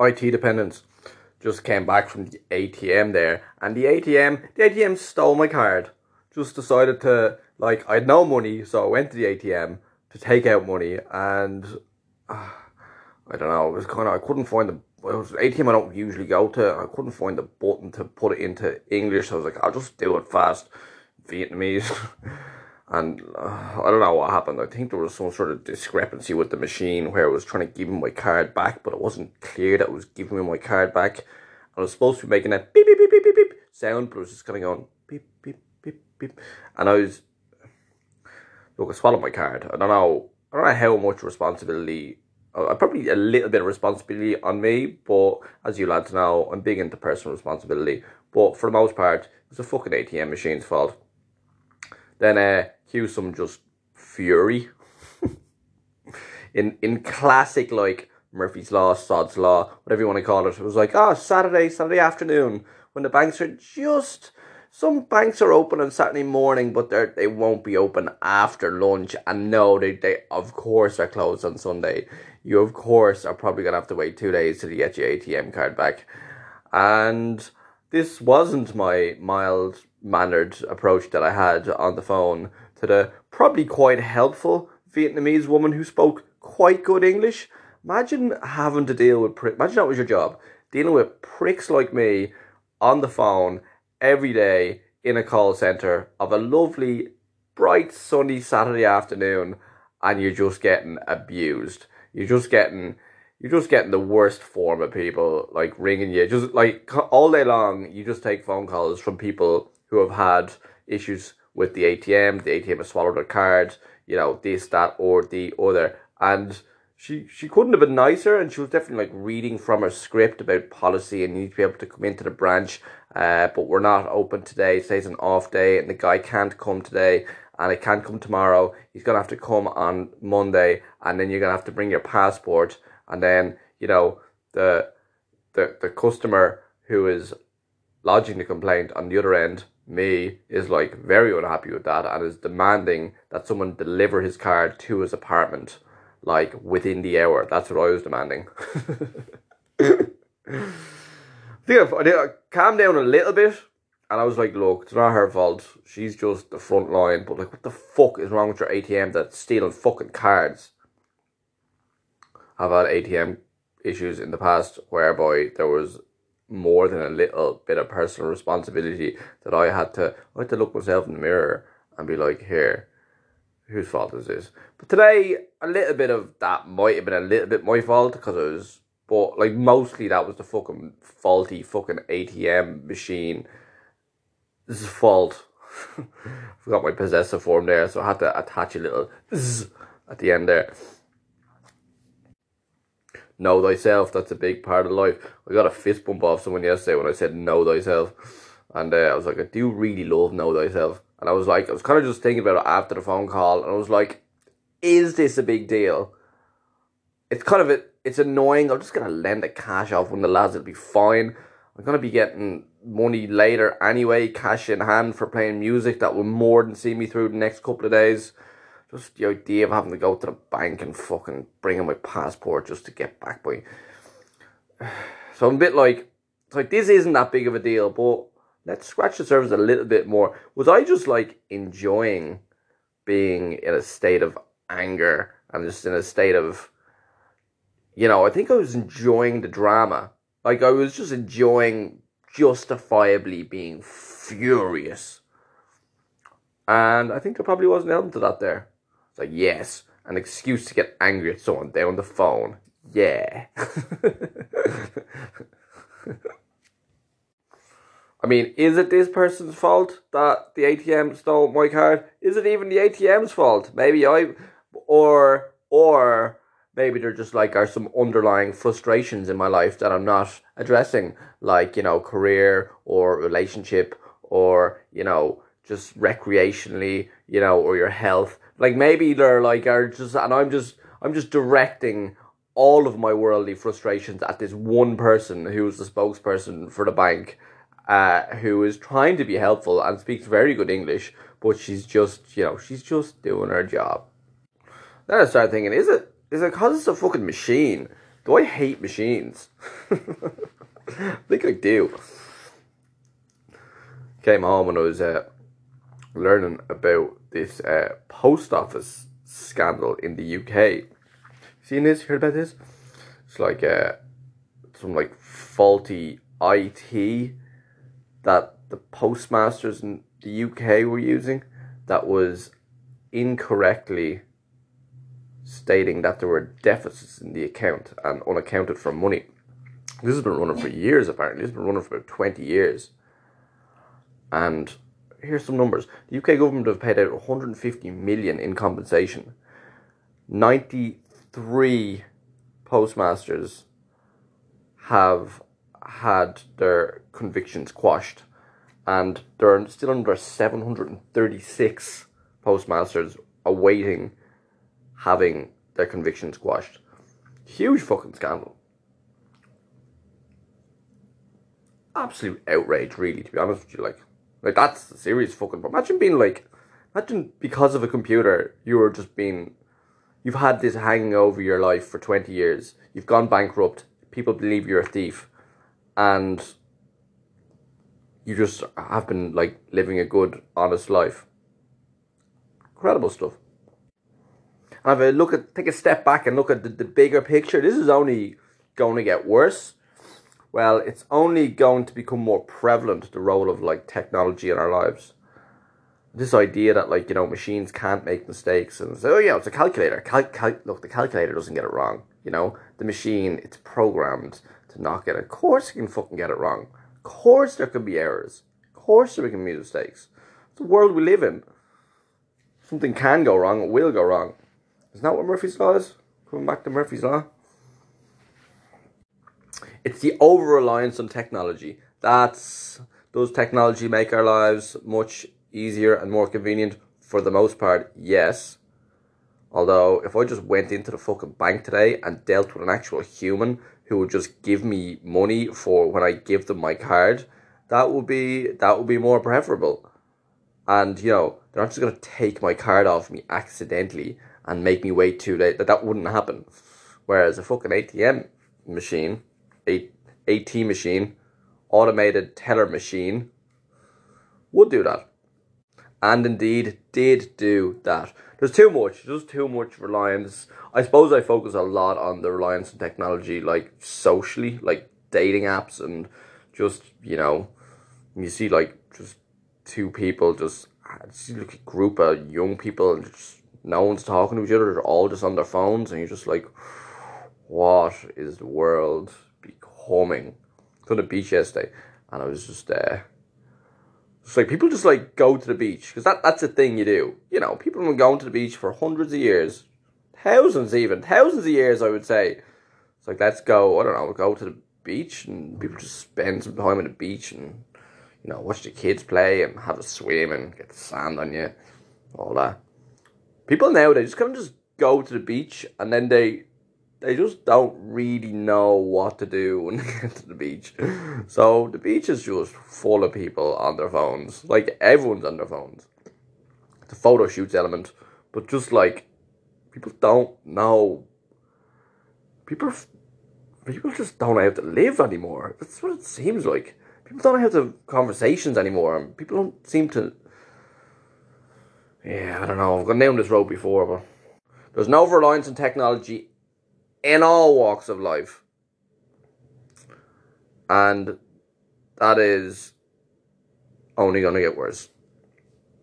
IT dependence. Just came back from the ATM there, and the ATM, the ATM stole my card. Just decided to like I had no money, so I went to the ATM to take out money, and uh, I don't know. It was kind of I couldn't find the it was ATM I don't usually go to. I couldn't find the button to put it into English. So I was like, I'll just do it fast, Vietnamese. and uh, I don't know what happened. I think there was some sort of discrepancy with the machine where it was trying to give me my card back, but it wasn't clear that it was giving me my card back. I was supposed to be making that beep beep beep beep beep beep sound, but it was just of going beep beep beep beep, and I was look. I swallowed my card. I don't know. I don't know how much responsibility. Uh, probably a little bit of responsibility on me, but as you lads know, I'm big into personal responsibility. But for the most part, it was a fucking ATM machine's fault. Then uh, cue some just fury. in in classic like Murphy's Law, Sod's Law, whatever you want to call it. It was like, oh, Saturday, Saturday afternoon, when the banks are just some banks are open on Saturday morning, but they they won't be open after lunch. And no, they, they of course are closed on Sunday. You of course are probably gonna have to wait two days you get your ATM card back. And this wasn't my mild mannered approach that I had on the phone to the probably quite helpful Vietnamese woman who spoke quite good English. Imagine having to deal with pricks. Imagine that was your job, dealing with pricks like me on the phone every day in a call center of a lovely, bright, sunny Saturday afternoon, and you're just getting abused. You're just getting you're just getting the worst form of people like ringing you. Just like all day long you just take phone calls from people who have had issues with the ATM the ATM has swallowed their card you know this that or the other. And she she couldn't have been nicer and she was definitely like reading from her script about policy and you need to be able to come into the branch uh, but we're not open today. Today's an off day and the guy can't come today and it can't come tomorrow. He's gonna have to come on monday and then you're gonna have to bring your passport and then you know the the the customer who is lodging the complaint on the other end me is like very unhappy with that and is demanding that someone deliver his card to his apartment like within the hour that's what i was demanding I think I, I, calmed down a little bit and I was like, look, it's not her fault. She's just the front line. But like, what the fuck is wrong with your ATM that's stealing fucking cards? I've had ATM issues in the past whereby there was more than a little bit of personal responsibility that I had to I had to look myself in the mirror and be like, here, whose fault is this? But today, a little bit of that might have been a little bit my fault because it was, but like mostly that was the fucking faulty fucking ATM machine. This is fault. I Forgot my possessive form there, so I had to attach a little at the end there know thyself. That's a big part of life. I got a fist bump off someone yesterday when I said know thyself. And uh, I was like, I do really love know thyself. And I was like, I was kind of just thinking about it after the phone call. And I was like, is this a big deal? It's kind of, a, it's annoying. I'm just to lend the cash off when the lads. It'll be fine. I'm to be getting money later anyway, cash in hand for playing music that will more than see me through the next couple of days just the idea of having to go to the bank and fucking bring in my passport just to get back by. So I'm a bit like, it's like this isn't that big of a deal, but let's scratch the surface a little bit more. Was I just like enjoying being in a state of anger and just in a state of, you know, I think I was enjoying the drama. Like I was just enjoying justifiably being furious. And I think there probably was an element to that there. It's like, yes, an excuse to get angry at someone They're on the phone. Yeah. I mean, is it this person's fault that the ATM stole my card? Is it even the ATM's fault? Maybe I, or or maybe there just like are some underlying frustrations in my life that I'm not addressing, like you know, career or relationship or you know, just recreationally, you know, or your health. Like maybe they're like are just, and I'm just, I'm just directing all of my worldly frustrations at this one person who's the spokesperson for the bank, uh, who is trying to be helpful and speaks very good English, but she's just, you know, she's just doing her job. Then I started thinking, is it, is it because it's a fucking machine? Do I hate machines? I think I do. Came home and I was uh, learning about this uh, post office scandal in the UK. Seen this? Heard about this? It's like uh, some like faulty IT that the postmasters in the UK were using that was incorrectly stating that there were deficits in the account and unaccounted for money. This has been running for years, apparently. Has been running for about 20 years. And here's some numbers. The UK government have paid out 150 million in compensation. 93 postmasters have had their convictions quashed and there are still under 736 postmasters awaiting having their convictions quashed. Huge fucking scandal. Absolute outrage, really, to be honest with you. Like, like that's a serious fucking. But imagine being like, imagine because of a computer, you were just being, you've had this hanging over your life for 20 years. You've gone bankrupt. People believe you're a thief. And you just have been like living a good, honest life. Incredible stuff. And if I look at take a step back and look at the, the bigger picture, this is only going to get worse. Well, it's only going to become more prevalent the role of like technology in our lives. This idea that like you know machines can't make mistakes and so oh yeah it's a calculator. Cal- cal- look, the calculator doesn't get it wrong. You know the machine it's programmed to not get it. Of course, it can fucking get it wrong Of course there can be errors. Of course there can be mistakes. It's the world we live in. Something can go wrong, it will go wrong. Isn't that what Murphy's Law is? Coming back to Murphy's Law. It's the over reliance on technology. That's does technology make our lives much easier and more convenient? For the most part, yes. Although, if I just went into the fucking bank today and dealt with an actual human who would just give me money for when I give them my card, that would be that would be more preferable. And you know, they're not just gonna take my card off me accidentally and make me wait too late. That that wouldn't happen. Whereas a fucking ATM machine, a AT machine, automated teller machine would do that. And indeed did do that. There's too much, there's too much reliance I suppose I focus a lot on the reliance on technology, like socially, like dating apps, and just you know, you see like just two people just see like a group of young people and just no one's talking to each other. They're all just on their phones, and you're just like, what is the world becoming? To the beach yesterday, and I was just there. it's like people just like go to the beach because that that's a thing you do. You know, people have been going to the beach for hundreds of years, thousands even thousands of years I would say. It's like let's go. I don't know. Go to the beach and people just spend some time on the beach and you know watch the kids play and have a swim and get the sand on you, all that. People now they just kind of just go to the beach and then they they just don't really know what to do when they get to the beach. So the beach is just full of people on their phones. Like everyone's on their phones. The photo shoots element, but just like people don't know. People, people just don't how to live anymore. That's what it seems like. People don't how to have conversations anymore, people don't seem to. Yeah, I don't know. I've down this road before, but there's no reliance on technology in all walks of life, and that is only going to get worse.